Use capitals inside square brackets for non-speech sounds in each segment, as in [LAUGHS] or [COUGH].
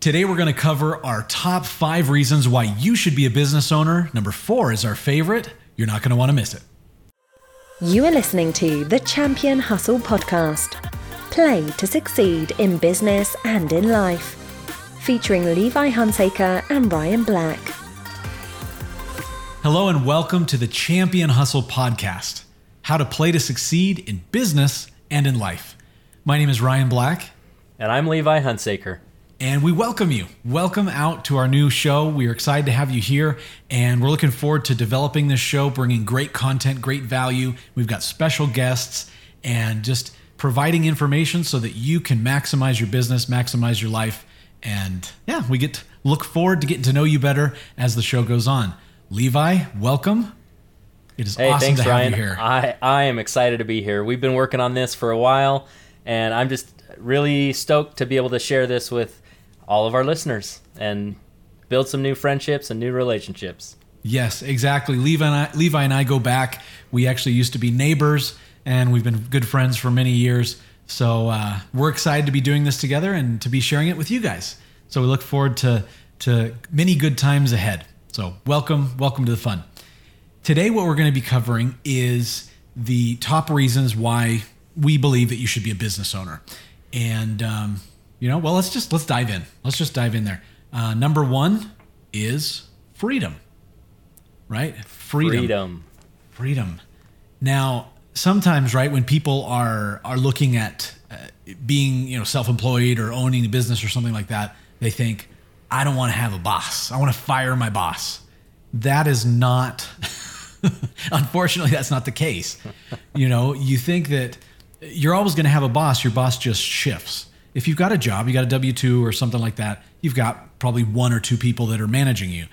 Today, we're going to cover our top five reasons why you should be a business owner. Number four is our favorite. You're not going to want to miss it. You are listening to the Champion Hustle podcast. Play to succeed in business and in life. Featuring Levi Hunsaker and Ryan Black. Hello, and welcome to the Champion Hustle podcast how to play to succeed in business and in life. My name is Ryan Black. And I'm Levi Hunsaker. And we welcome you. Welcome out to our new show. We are excited to have you here, and we're looking forward to developing this show, bringing great content, great value. We've got special guests, and just providing information so that you can maximize your business, maximize your life. And yeah, we get look forward to getting to know you better as the show goes on. Levi, welcome. It is hey, awesome thanks, to Ryan. have you here. I, I am excited to be here. We've been working on this for a while, and I'm just really stoked to be able to share this with all of our listeners and build some new friendships and new relationships. Yes, exactly. Levi and I, Levi and I go back. We actually used to be neighbors, and we've been good friends for many years. So uh, we're excited to be doing this together and to be sharing it with you guys. So we look forward to to many good times ahead. So welcome, welcome to the fun. Today, what we're going to be covering is the top reasons why we believe that you should be a business owner. And, um, you know, well, let's just, let's dive in. Let's just dive in there. Uh, number one is freedom, right? Freedom. Freedom. Freedom. Now, sometimes, right, when people are, are looking at uh, being, you know, self-employed or owning a business or something like that, they think, I don't want to have a boss. I want to fire my boss. That is not [LAUGHS] Unfortunately, that's not the case. You know, you think that you're always going to have a boss, your boss just shifts. If you've got a job, you got a W 2 or something like that, you've got probably one or two people that are managing you.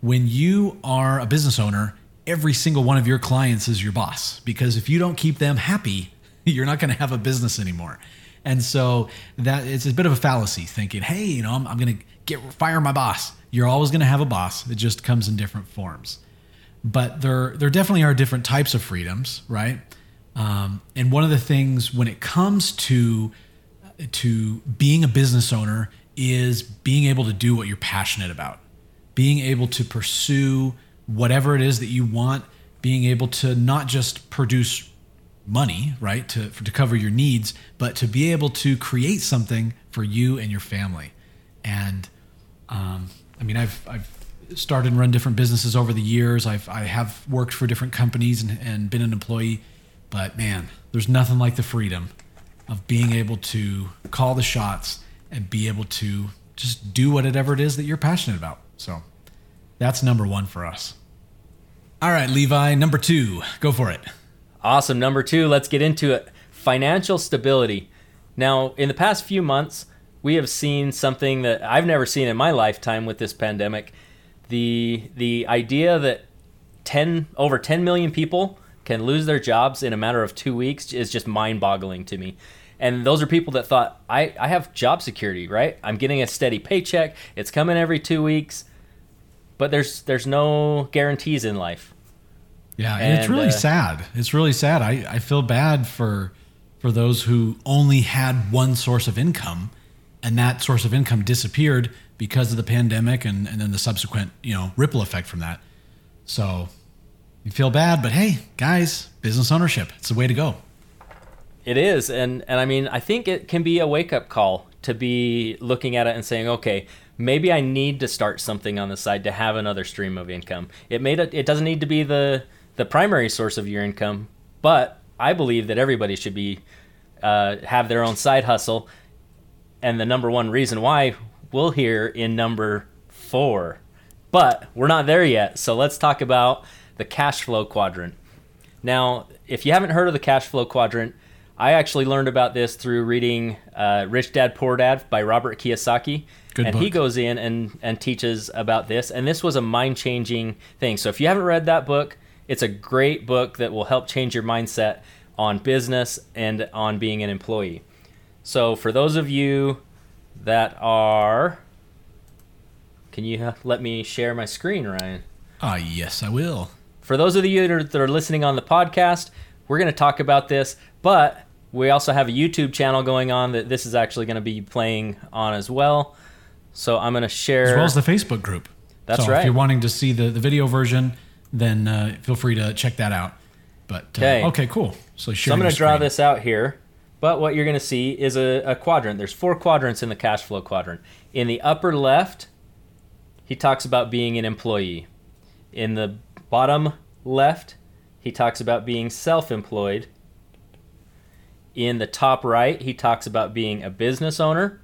When you are a business owner, every single one of your clients is your boss because if you don't keep them happy, [LAUGHS] you're not going to have a business anymore. And so that it's a bit of a fallacy thinking, hey, you know, I'm, I'm going to get fire my boss. You're always going to have a boss. It just comes in different forms but there there definitely are different types of freedoms, right? Um, and one of the things when it comes to to being a business owner is being able to do what you're passionate about, being able to pursue whatever it is that you want, being able to not just produce money, right, to for, to cover your needs, but to be able to create something for you and your family. And um, I mean, I've I've started and run different businesses over the years. I've I have worked for different companies and, and been an employee, but man, there's nothing like the freedom of being able to call the shots and be able to just do whatever it is that you're passionate about. So that's number one for us. All right, Levi, number two, go for it. Awesome. Number two, let's get into it. Financial stability. Now, in the past few months, we have seen something that I've never seen in my lifetime with this pandemic, the the idea that 10 over 10 million people can lose their jobs in a matter of two weeks is just mind-boggling to me and those are people that thought I, I have job security right? I'm getting a steady paycheck. It's coming every two weeks. But there's there's no guarantees in life. Yeah and, it's really uh, sad. It's really sad. I, I feel bad for for those who only had one source of income and that source of income disappeared because of the pandemic and, and then the subsequent, you know, ripple effect from that. So you feel bad, but hey, guys, business ownership, it's the way to go. It is. And and I mean, I think it can be a wake-up call to be looking at it and saying, okay, maybe I need to start something on the side to have another stream of income. It made it it doesn't need to be the the primary source of your income, but I believe that everybody should be uh, have their own side hustle. And the number one reason why we'll hear in number four. But we're not there yet, so let's talk about the cash flow quadrant. Now, if you haven't heard of the cash flow quadrant, I actually learned about this through reading uh, Rich Dad Poor Dad by Robert Kiyosaki. Good and book. he goes in and, and teaches about this. And this was a mind changing thing. So if you haven't read that book, it's a great book that will help change your mindset on business and on being an employee. So for those of you that are. Can you let me share my screen, Ryan? Ah, uh, yes, I will. For those of you that are listening on the podcast, we're going to talk about this, but we also have a YouTube channel going on that this is actually going to be playing on as well. So I'm going to share. As well as the Facebook group. That's so right. If you're wanting to see the, the video version, then uh, feel free to check that out. But uh, Okay. okay, cool. So, So I'm going to draw this out here. But what you're going to see is a, a quadrant. There's four quadrants in the cash flow quadrant. In the upper left, he talks about being an employee. In the bottom left, he talks about being self employed. In the top right, he talks about being a business owner.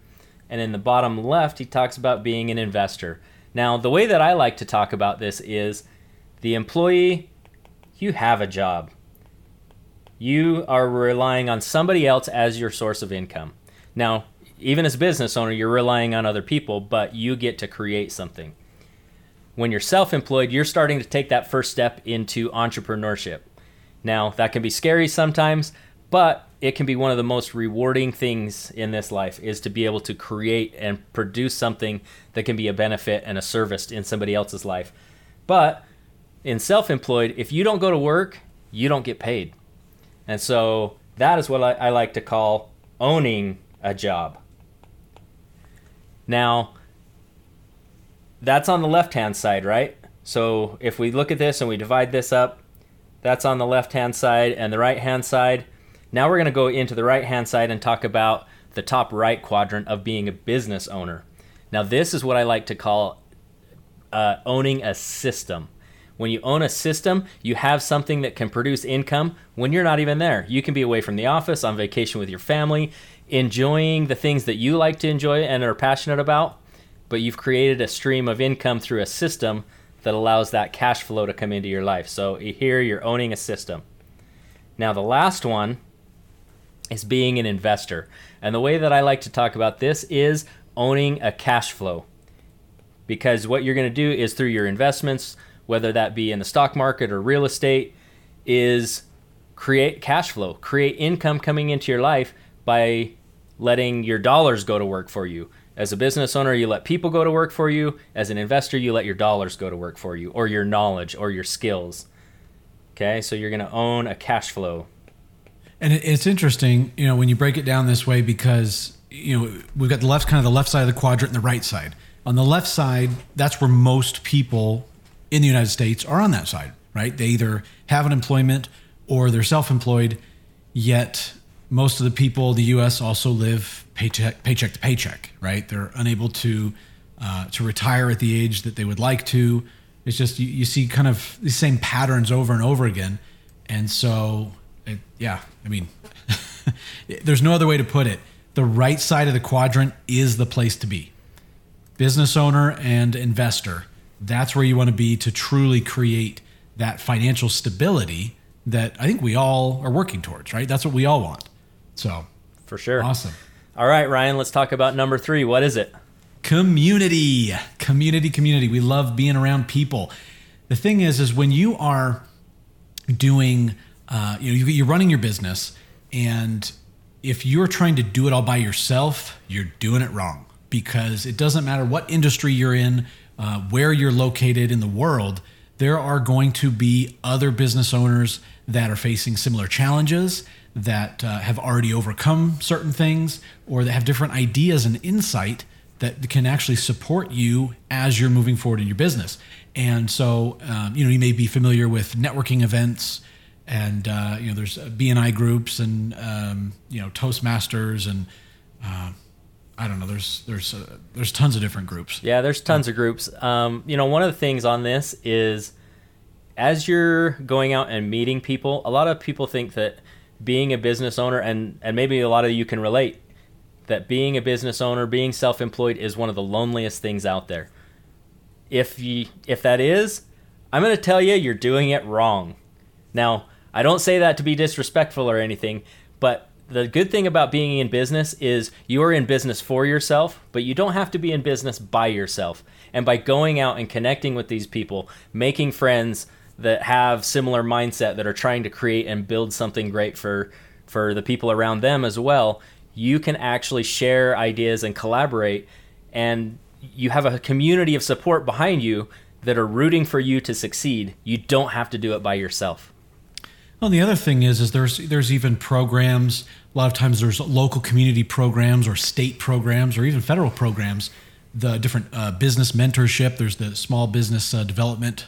And in the bottom left, he talks about being an investor. Now, the way that I like to talk about this is the employee, you have a job you are relying on somebody else as your source of income. Now, even as a business owner, you're relying on other people, but you get to create something. When you're self employed, you're starting to take that first step into entrepreneurship. Now, that can be scary sometimes, but it can be one of the most rewarding things in this life is to be able to create and produce something that can be a benefit and a service in somebody else's life. But in self employed, if you don't go to work, you don't get paid. And so that is what I, I like to call owning a job. Now, that's on the left hand side, right? So if we look at this and we divide this up, that's on the left hand side and the right hand side. Now we're going to go into the right hand side and talk about the top right quadrant of being a business owner. Now, this is what I like to call uh, owning a system. When you own a system, you have something that can produce income when you're not even there. You can be away from the office, on vacation with your family, enjoying the things that you like to enjoy and are passionate about, but you've created a stream of income through a system that allows that cash flow to come into your life. So here you're owning a system. Now, the last one is being an investor. And the way that I like to talk about this is owning a cash flow. Because what you're going to do is through your investments, whether that be in the stock market or real estate, is create cash flow, create income coming into your life by letting your dollars go to work for you. As a business owner, you let people go to work for you. As an investor, you let your dollars go to work for you, or your knowledge, or your skills. Okay, so you're going to own a cash flow. And it's interesting, you know, when you break it down this way because you know we've got the left kind of the left side of the quadrant and the right side. On the left side, that's where most people in the United States are on that side, right? They either have an employment or they're self-employed. Yet most of the people in the U.S. also live paycheck paycheck to paycheck, right? They're unable to uh, to retire at the age that they would like to. It's just you, you see kind of these same patterns over and over again, and so it, yeah, I mean, [LAUGHS] there's no other way to put it. The right side of the quadrant is the place to be. Business owner and investor. That's where you want to be to truly create that financial stability that I think we all are working towards, right? That's what we all want. So, For sure. awesome. All right, Ryan, let's talk about number three. What is it? community community community we love being around people the thing is is when you are doing uh, you know you- you're running your business and if you're trying to do it all by yourself you're doing it wrong because it doesn't matter what industry you're in uh, where you're located in the world there are going to be other business owners that are facing similar challenges that uh, have already overcome certain things or that have different ideas and insight that can actually support you as you're moving forward in your business. And so, um, you know, you may be familiar with networking events, and uh, you know, there's BNI groups and um, you know Toastmasters, and uh, I don't know. There's there's uh, there's tons of different groups. Yeah, there's tons of groups. Um, you know, one of the things on this is as you're going out and meeting people, a lot of people think that being a business owner, and, and maybe a lot of you can relate, that being a business owner, being self employed is one of the loneliest things out there. If you if that is, I'm gonna tell you you're doing it wrong. Now, I don't say that to be disrespectful or anything, but the good thing about being in business is you are in business for yourself, but you don't have to be in business by yourself. And by going out and connecting with these people, making friends that have similar mindset that are trying to create and build something great for for the people around them as well, you can actually share ideas and collaborate and you have a community of support behind you that are rooting for you to succeed. You don't have to do it by yourself. Well, the other thing is, is there's there's even programs. A lot of times, there's local community programs or state programs or even federal programs the different uh, business mentorship. There's the small business uh, development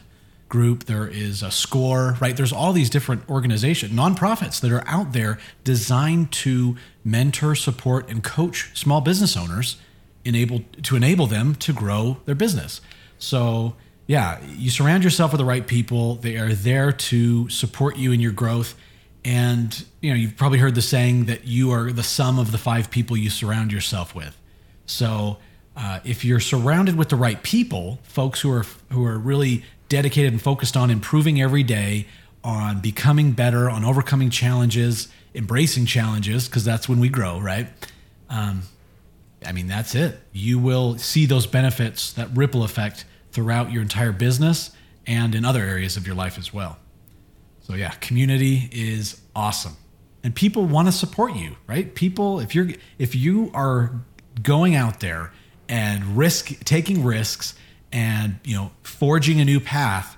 group. There is a score, right? There's all these different organizations, nonprofits that are out there designed to mentor, support, and coach small business owners, enable to enable them to grow their business. So yeah, you surround yourself with the right people. They are there to support you in your growth. And you know, you've probably heard the saying that you are the sum of the five people you surround yourself with. So uh, if you're surrounded with the right people, folks who are who are really dedicated and focused on improving every day, on becoming better, on overcoming challenges, embracing challenges, because that's when we grow, right? Um, I mean, that's it. You will see those benefits, that ripple effect throughout your entire business and in other areas of your life as well. So yeah, community is awesome. And people want to support you, right? People if you're if you are going out there and risk taking risks and, you know, forging a new path,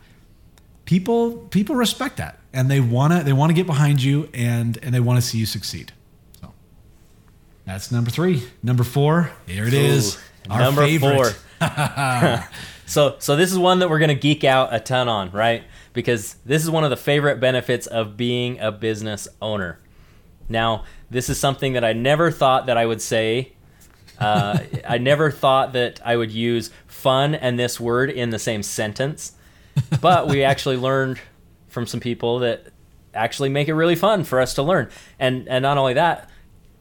people people respect that and they want to they want to get behind you and and they want to see you succeed. So that's number 3. Number 4, here it is. Ooh, number favorite. 4. [LAUGHS] [LAUGHS] So so this is one that we're going to geek out a ton on, right? Because this is one of the favorite benefits of being a business owner. Now, this is something that I never thought that I would say. Uh, [LAUGHS] I never thought that I would use fun and this word in the same sentence. [LAUGHS] But we actually learned from some people that actually make it really fun for us to learn. And and not only that,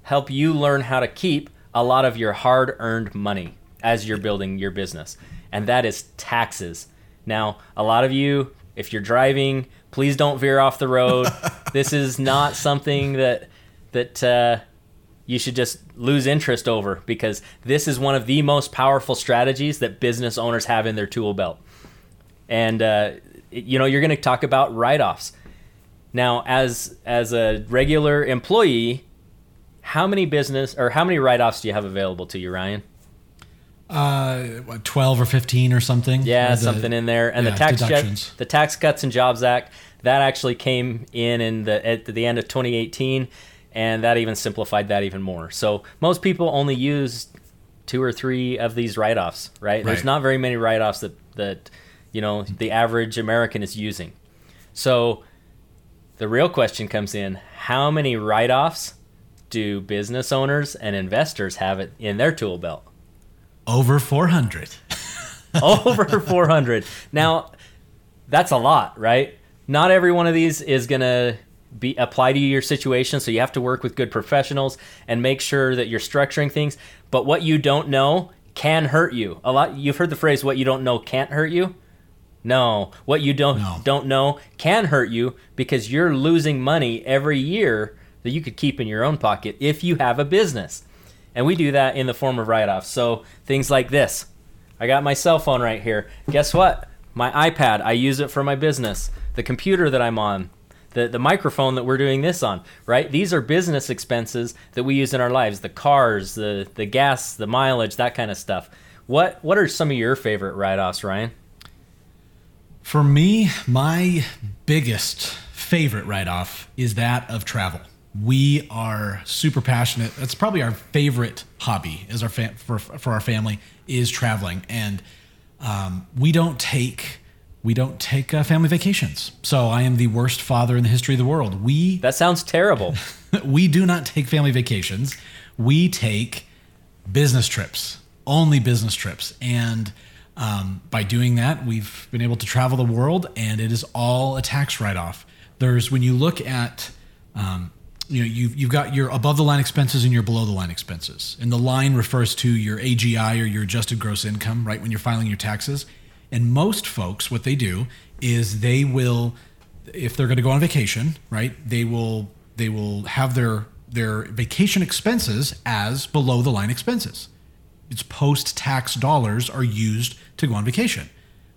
help you learn how to keep a lot of your hard-earned money as you're building your business and that is taxes. Now, a lot of you, if you're driving, please don't veer off the road. [LAUGHS] this is not something that that uh, you should just lose interest over because this is one of the most powerful strategies that business owners have in their tool belt. And uh, you know, you're going to talk about write-offs. Now, as as a regular employee, how many business or how many write-offs do you have available to you, Ryan? Uh, what, 12 or 15 or something. Yeah, the, something in there. And yeah, the tax the Tax Cuts and Jobs Act that actually came in in the at the end of 2018, and that even simplified that even more. So most people only use two or three of these write-offs, right? right. There's not very many write-offs that that you know the average American is using. So the real question comes in: How many write-offs do business owners and investors have it in their tool belt? Over 400. [LAUGHS] Over 400. Now, that's a lot, right? Not every one of these is going to be apply to your situation, so you have to work with good professionals and make sure that you're structuring things. But what you don't know can hurt you. A lot you've heard the phrase what you don't know can't hurt you. No, what you don't no. don't know can hurt you because you're losing money every year that you could keep in your own pocket if you have a business. And we do that in the form of write offs. So things like this I got my cell phone right here. Guess what? My iPad, I use it for my business. The computer that I'm on, the, the microphone that we're doing this on, right? These are business expenses that we use in our lives the cars, the, the gas, the mileage, that kind of stuff. What, what are some of your favorite write offs, Ryan? For me, my biggest favorite write off is that of travel we are super passionate. That's probably our favorite hobby as our fam- for for our family is traveling, and um, we don't take we don't take uh, family vacations. So I am the worst father in the history of the world. We that sounds terrible. [LAUGHS] we do not take family vacations. We take business trips, only business trips, and um, by doing that, we've been able to travel the world, and it is all a tax write off. There's when you look at um, you know you've, you've got your above the line expenses and your below the line expenses. And the line refers to your agi or your adjusted gross income right when you're filing your taxes. And most folks what they do is they will if they're going to go on vacation right they will they will have their their vacation expenses as below the line expenses. It's post tax dollars are used to go on vacation.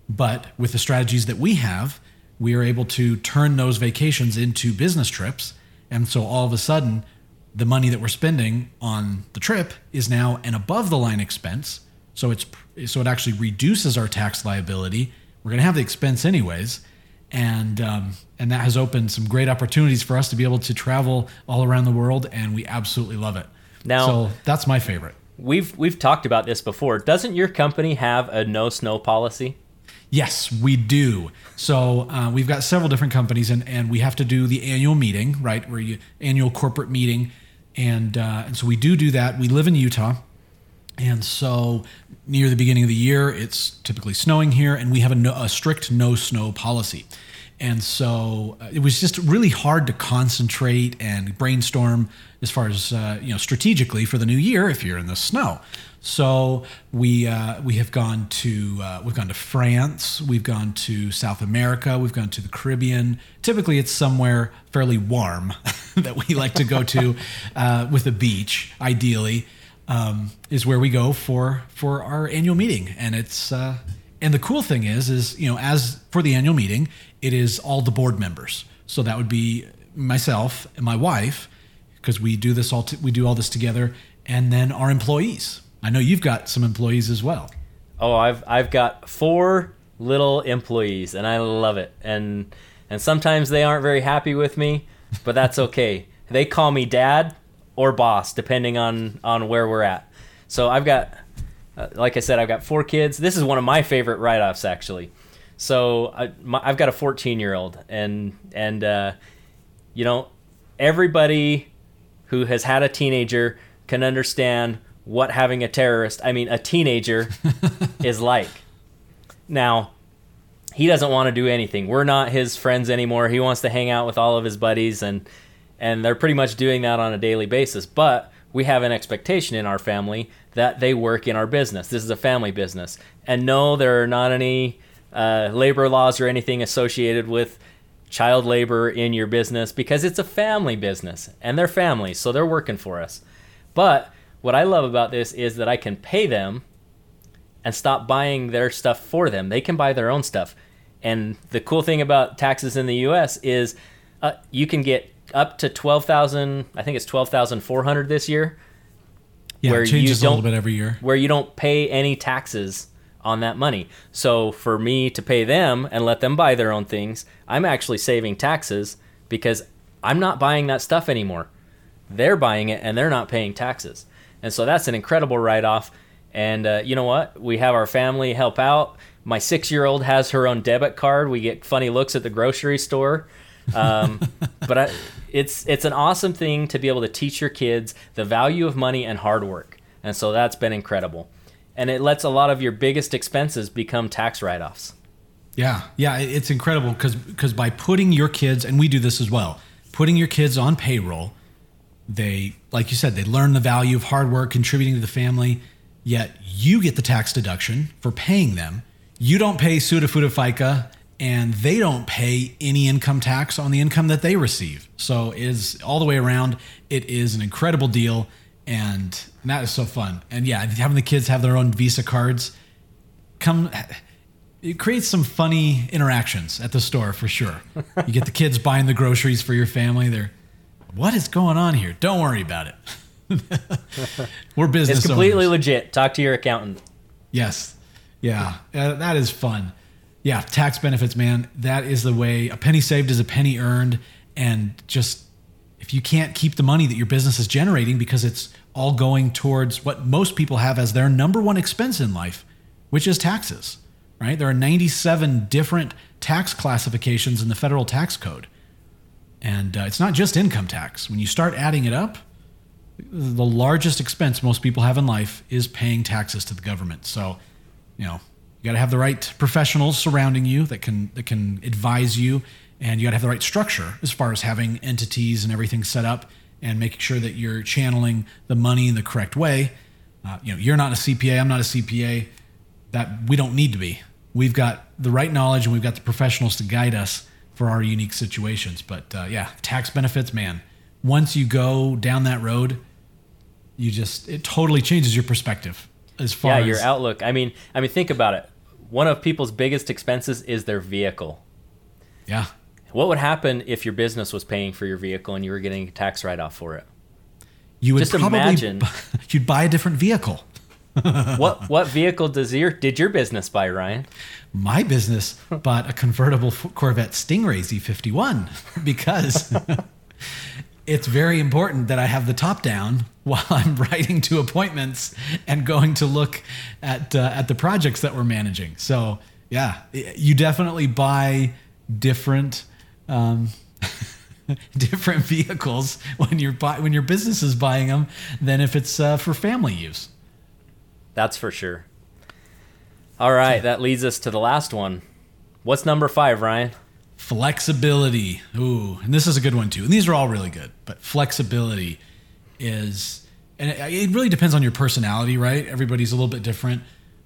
But with the strategies that we have we are able to turn those vacations into business trips and so all of a sudden, the money that we're spending on the trip is now an above the line expense. So it's so it actually reduces our tax liability. We're going to have the expense anyways, and um, and that has opened some great opportunities for us to be able to travel all around the world, and we absolutely love it. Now, so that's my favorite. we've we've talked about this before. Doesn't your company have a no snow policy? Yes, we do. So uh, we've got several different companies, and, and we have to do the annual meeting, right? Where you annual corporate meeting, and uh, and so we do do that. We live in Utah, and so near the beginning of the year, it's typically snowing here, and we have a, no, a strict no snow policy. And so uh, it was just really hard to concentrate and brainstorm as far as uh, you know strategically for the new year if you're in the snow. So we uh, we have gone to uh, we've gone to France, we've gone to South America, we've gone to the Caribbean. Typically, it's somewhere fairly warm [LAUGHS] that we like to go to [LAUGHS] uh, with a beach, ideally. Um, is where we go for for our annual meeting, and it's uh, and the cool thing is is you know as for the annual meeting, it is all the board members. So that would be myself and my wife, because we do this all t- we do all this together, and then our employees. I know you've got some employees as well. Oh, I've I've got four little employees, and I love it. And and sometimes they aren't very happy with me, but that's okay. [LAUGHS] they call me dad or boss, depending on on where we're at. So I've got, uh, like I said, I've got four kids. This is one of my favorite write-offs, actually. So I, have got a 14 year old, and and uh, you know, everybody who has had a teenager can understand what having a terrorist, I mean, a teenager, [LAUGHS] is like. Now, he doesn't want to do anything. We're not his friends anymore. He wants to hang out with all of his buddies, and and they're pretty much doing that on a daily basis. But we have an expectation in our family that they work in our business. This is a family business, and no, there are not any uh, labor laws or anything associated with child labor in your business because it's a family business and they're families, so they're working for us. But what I love about this is that I can pay them and stop buying their stuff for them. They can buy their own stuff. And the cool thing about taxes in the U.S. is uh, you can get up to twelve thousand. I think it's twelve thousand four hundred this year. Yeah, where it changes you don't, a little bit every year. Where you don't pay any taxes on that money. So for me to pay them and let them buy their own things, I'm actually saving taxes because I'm not buying that stuff anymore. They're buying it and they're not paying taxes. And so that's an incredible write off. And uh, you know what? We have our family help out. My six year old has her own debit card. We get funny looks at the grocery store. Um, [LAUGHS] but I, it's it's an awesome thing to be able to teach your kids the value of money and hard work. And so that's been incredible and it lets a lot of your biggest expenses become tax write-offs. Yeah, yeah, it's incredible because because by putting your kids, and we do this as well, putting your kids on payroll, they, like you said, they learn the value of hard work, contributing to the family. Yet you get the tax deduction for paying them. You don't pay SUTA FUTA FICA, and they don't pay any income tax on the income that they receive. So it is all the way around. It is an incredible deal and that is so fun. And yeah, having the kids have their own Visa cards, come, it creates some funny interactions at the store for sure. you get the kids buying the groceries for your family. They're, what is going on here? Don't worry about it. [LAUGHS] We're business. It's completely owners. legit. Talk to your accountant. Yes, yeah, uh, that is fun. Yeah, tax benefits, man. That is the way. A penny saved is a penny earned, and just if you can't keep the money that your business is generating because it's all going towards what most people have as their number one expense in life, which is taxes, right? There are 97 different tax classifications in the federal tax code. And uh, it's not just income tax. When you start adding it up, the largest expense most people have in life is paying taxes to the government. So, you know, you got to have the right professionals surrounding you that can that can advise you and you got to have the right structure as far as having entities and everything set up and making sure that you're channeling the money in the correct way. Uh, you know, you're not a CPA, I'm not a CPA. That we don't need to be. We've got the right knowledge and we've got the professionals to guide us for our unique situations. But uh, yeah, tax benefits, man. Once you go down that road, you just it totally changes your perspective as far yeah, as your outlook. I mean, I mean, think about it. One of people's biggest expenses is their vehicle. Yeah. What would happen if your business was paying for your vehicle and you were getting a tax write off for it? You would Just probably imagine [LAUGHS] you'd buy a different vehicle. [LAUGHS] what what vehicle does your did your business buy, Ryan? My business bought a convertible Corvette Stingray Z51 because [LAUGHS] it's very important that I have the top down while I'm writing to appointments and going to look at uh, at the projects that we're managing. So yeah, you definitely buy different um, [LAUGHS] different vehicles when you're buy, when your business is buying them than if it's uh, for family use. That's for sure. All right, that leads us to the last one. What's number five, Ryan? Flexibility. Ooh, and this is a good one too. And these are all really good, but flexibility is, and it, it really depends on your personality, right? Everybody's a little bit different,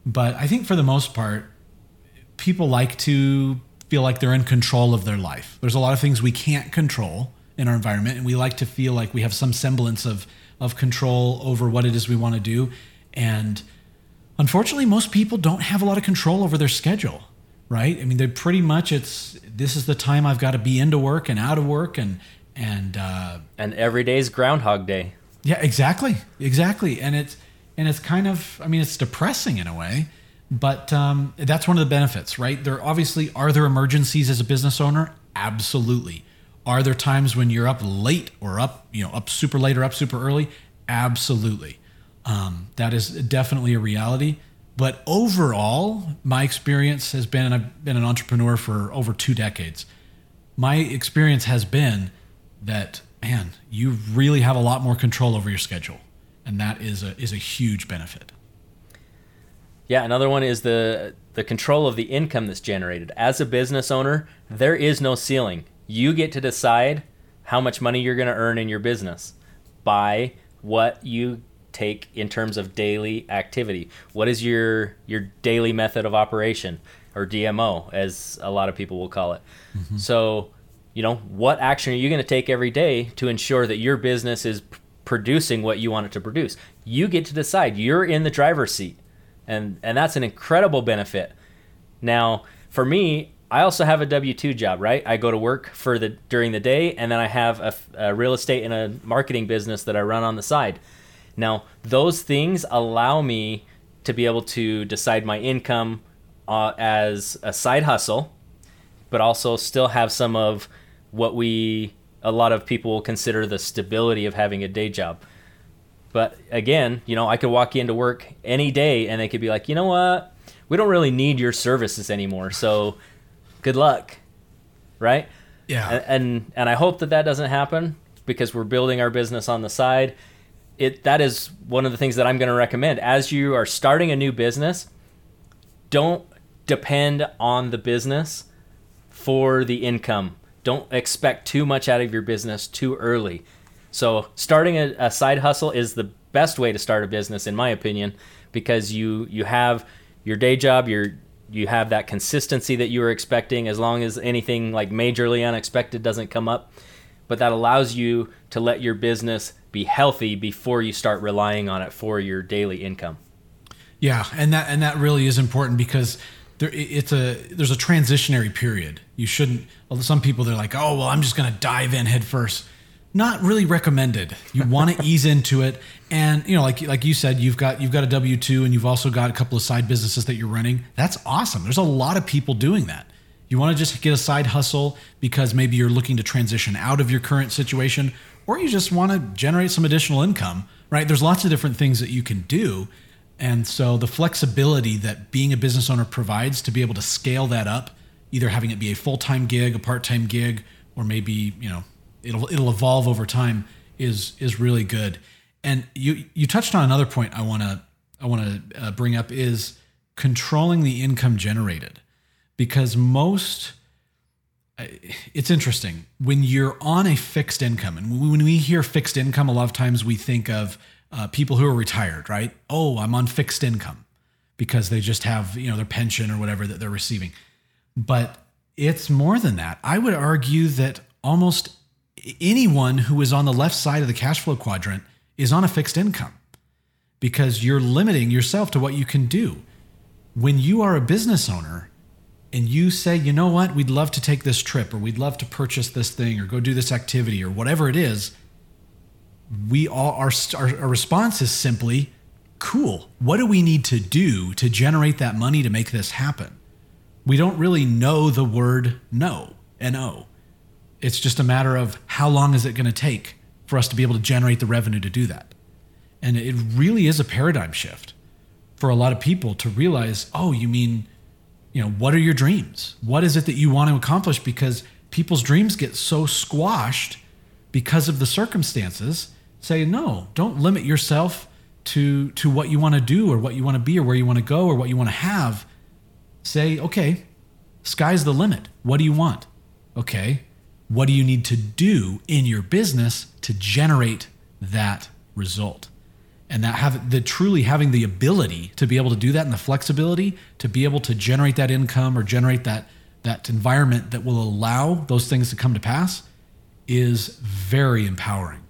but I think for the most part, people like to feel like they're in control of their life. There's a lot of things we can't control in our environment, and we like to feel like we have some semblance of of control over what it is we want to do. And unfortunately, most people don't have a lot of control over their schedule, right? I mean, they're pretty much it's this is the time I've got to be into work and out of work, and and uh, and every day is Groundhog Day. Yeah, exactly, exactly, and it's and it's kind of I mean, it's depressing in a way but um, that's one of the benefits, right? There obviously are there emergencies as a business owner. Absolutely. Are there times when you're up late or up, you know, up super late or up super early? Absolutely. Um, that is definitely a reality. But overall, my experience has been, and I've been an entrepreneur for over two decades. My experience has been that, man, you really have a lot more control over your schedule. And that is a, is a huge benefit. Yeah, another one is the the control of the income that's generated. As a business owner, there is no ceiling. You get to decide how much money you're going to earn in your business by what you take in terms of daily activity. What is your your daily method of operation or DMO as a lot of people will call it. Mm-hmm. So, you know, what action are you going to take every day to ensure that your business is p- producing what you want it to produce? You get to decide. You're in the driver's seat and and that's an incredible benefit. Now, for me, I also have a W two job, right? I go to work for the during the day, and then I have a, a, real estate and a marketing business that I run on the side. Now, those things allow me to be able to decide my income uh, as a side hustle, but also still have some of what we a lot of people will consider the stability of having a day job. But again, you know, I could walk you into work any day and they could be like, you know what? We don't really need your services anymore. So good luck. Right? Yeah. And, and, and I hope that that doesn't happen because we're building our business on the side. It that is one of the things that I'm going to recommend as you are starting a new business. Don't depend on the business for the income. Don't expect too much out of your business too early so starting a, a side hustle is the best way to start a business, in my opinion, because you you have your day job, you're you have that consistency that you were expecting as long as anything like majorly unexpected doesn't come up. But that allows you to let your business be healthy before you start relying on it for your daily income. Yeah and that and that really is important because there it's a there's a transitionary period. You shouldn't some people they're like oh well i'm just going to dive in head first not really recommended. You want to ease into it, and you know, like like you said, you've got you've got a W two, and you've also got a couple of side businesses that you're running. That's awesome. There's a lot of people doing that. You want to just get a side hustle because maybe you're looking to transition out of your current situation, or you just want to generate some additional income. Right? There's lots of different things that you can do, and so the flexibility that being a business owner provides to be able to scale that up, either having it be a full time gig, a part time gig, or maybe you know it'll it'll evolve over time is is really good. And you you touched on another point I want to I want to uh, bring up is controlling the income generated. Because most uh, it's interesting. When you're on a fixed income and when we hear fixed income a lot of times we think of uh, people who are retired right? Oh i'm on fixed income because they just have you know their pension or whatever that they're receiving. But it's more than that. I would argue that almost anyone who is on the left side of the cash flow quadrant is on a fixed income because you're limiting yourself to what you can do. When you are a business owner and you say, you know what, we'd love to take this trip or we'd love to purchase this thing or go do this activity or whatever it is, we all our, our, our response is simply, cool. What do we need to do to generate that money to make this happen? We don't really know the word no, N O. It's just a matter of how long is it going to take for us to be able to generate the revenue to do that. And it really is a paradigm shift for a lot of people to realize, oh, you mean, you know, what are your dreams? What is it that you want to accomplish? Because people's dreams get so squashed because of the circumstances. Say, no, don't limit yourself to to what you want to do or what you want to be or where you want to go or what you want to have. Say, okay, sky's the limit. What do you want? Okay, what do you need to do in your business to generate that result? And that have the truly having the ability to be able to do that and the flexibility to be able to generate that income or generate that that environment that will allow those things to come to pass is very empowering.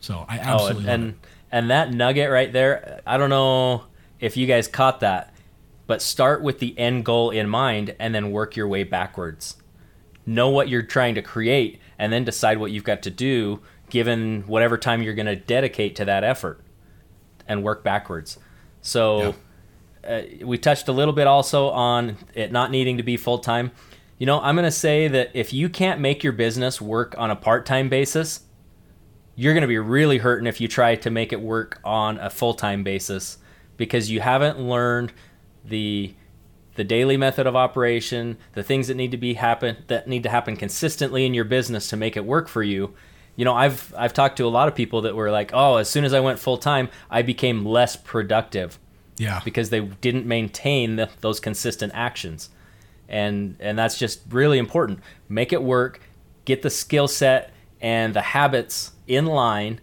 So I oh, absolutely oh, and, and, and that nugget right there, I don't know if you guys caught that, but start with the end goal in mind and then work your way backwards know what you're trying to create, and then decide what you've got to do given whatever time you're going to dedicate to that effort and work backwards. So uh, we touched a little bit also on it not needing to be full time. You know, I'm going to say that if you can't make your business work on a part time basis, you're going to be really hurting if you try to make it work on a full time basis because you haven't learned the the daily method of operation, the things that need to be happen that need to happen consistently in your business to make it work for you. You know, I've I've talked to a lot of people that were like, "Oh, as soon as I went full time, I became less productive." Yeah. Because they didn't maintain the, those consistent actions. And and that's just really important. Make it work, get the skill set and the habits in line,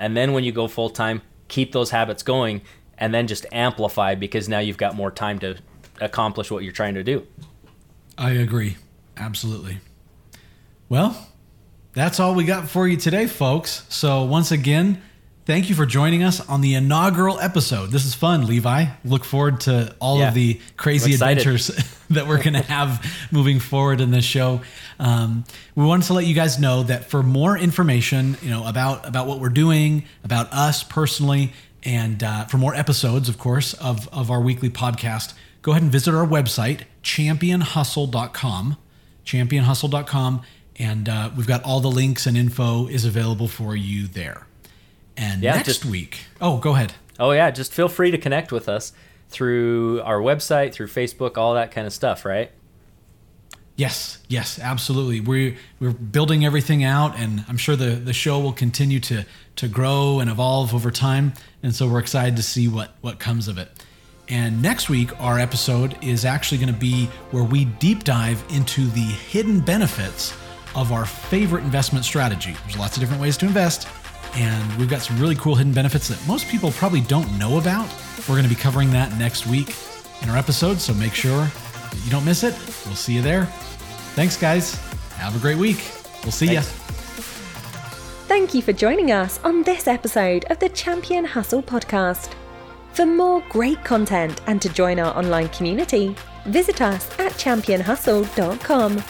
and then when you go full time, keep those habits going and then just amplify because now you've got more time to accomplish what you're trying to do. I agree. Absolutely. Well, that's all we got for you today, folks. So, once again, thank you for joining us on the inaugural episode. This is fun, Levi. Look forward to all yeah, of the crazy adventures [LAUGHS] that we're going [LAUGHS] to have moving forward in this show. Um, we wanted to let you guys know that for more information, you know, about about what we're doing, about us personally, and uh, for more episodes, of course, of of our weekly podcast, go ahead and visit our website, championhustle.com, championhustle.com, and uh, we've got all the links and info is available for you there. And yeah, next just, week, oh, go ahead. Oh, yeah, just feel free to connect with us through our website, through Facebook, all that kind of stuff, right? Yes, yes, absolutely. We're we're building everything out, and I'm sure the the show will continue to to grow and evolve over time. And so we're excited to see what what comes of it. And next week, our episode is actually going to be where we deep dive into the hidden benefits of our favorite investment strategy. There's lots of different ways to invest, and we've got some really cool hidden benefits that most people probably don't know about. We're going to be covering that next week in our episode, so make sure you don't miss it. We'll see you there. Thanks, guys. Have a great week. We'll see Thanks. you. Thank you for joining us on this episode of the Champion Hustle podcast. For more great content and to join our online community, visit us at championhustle.com.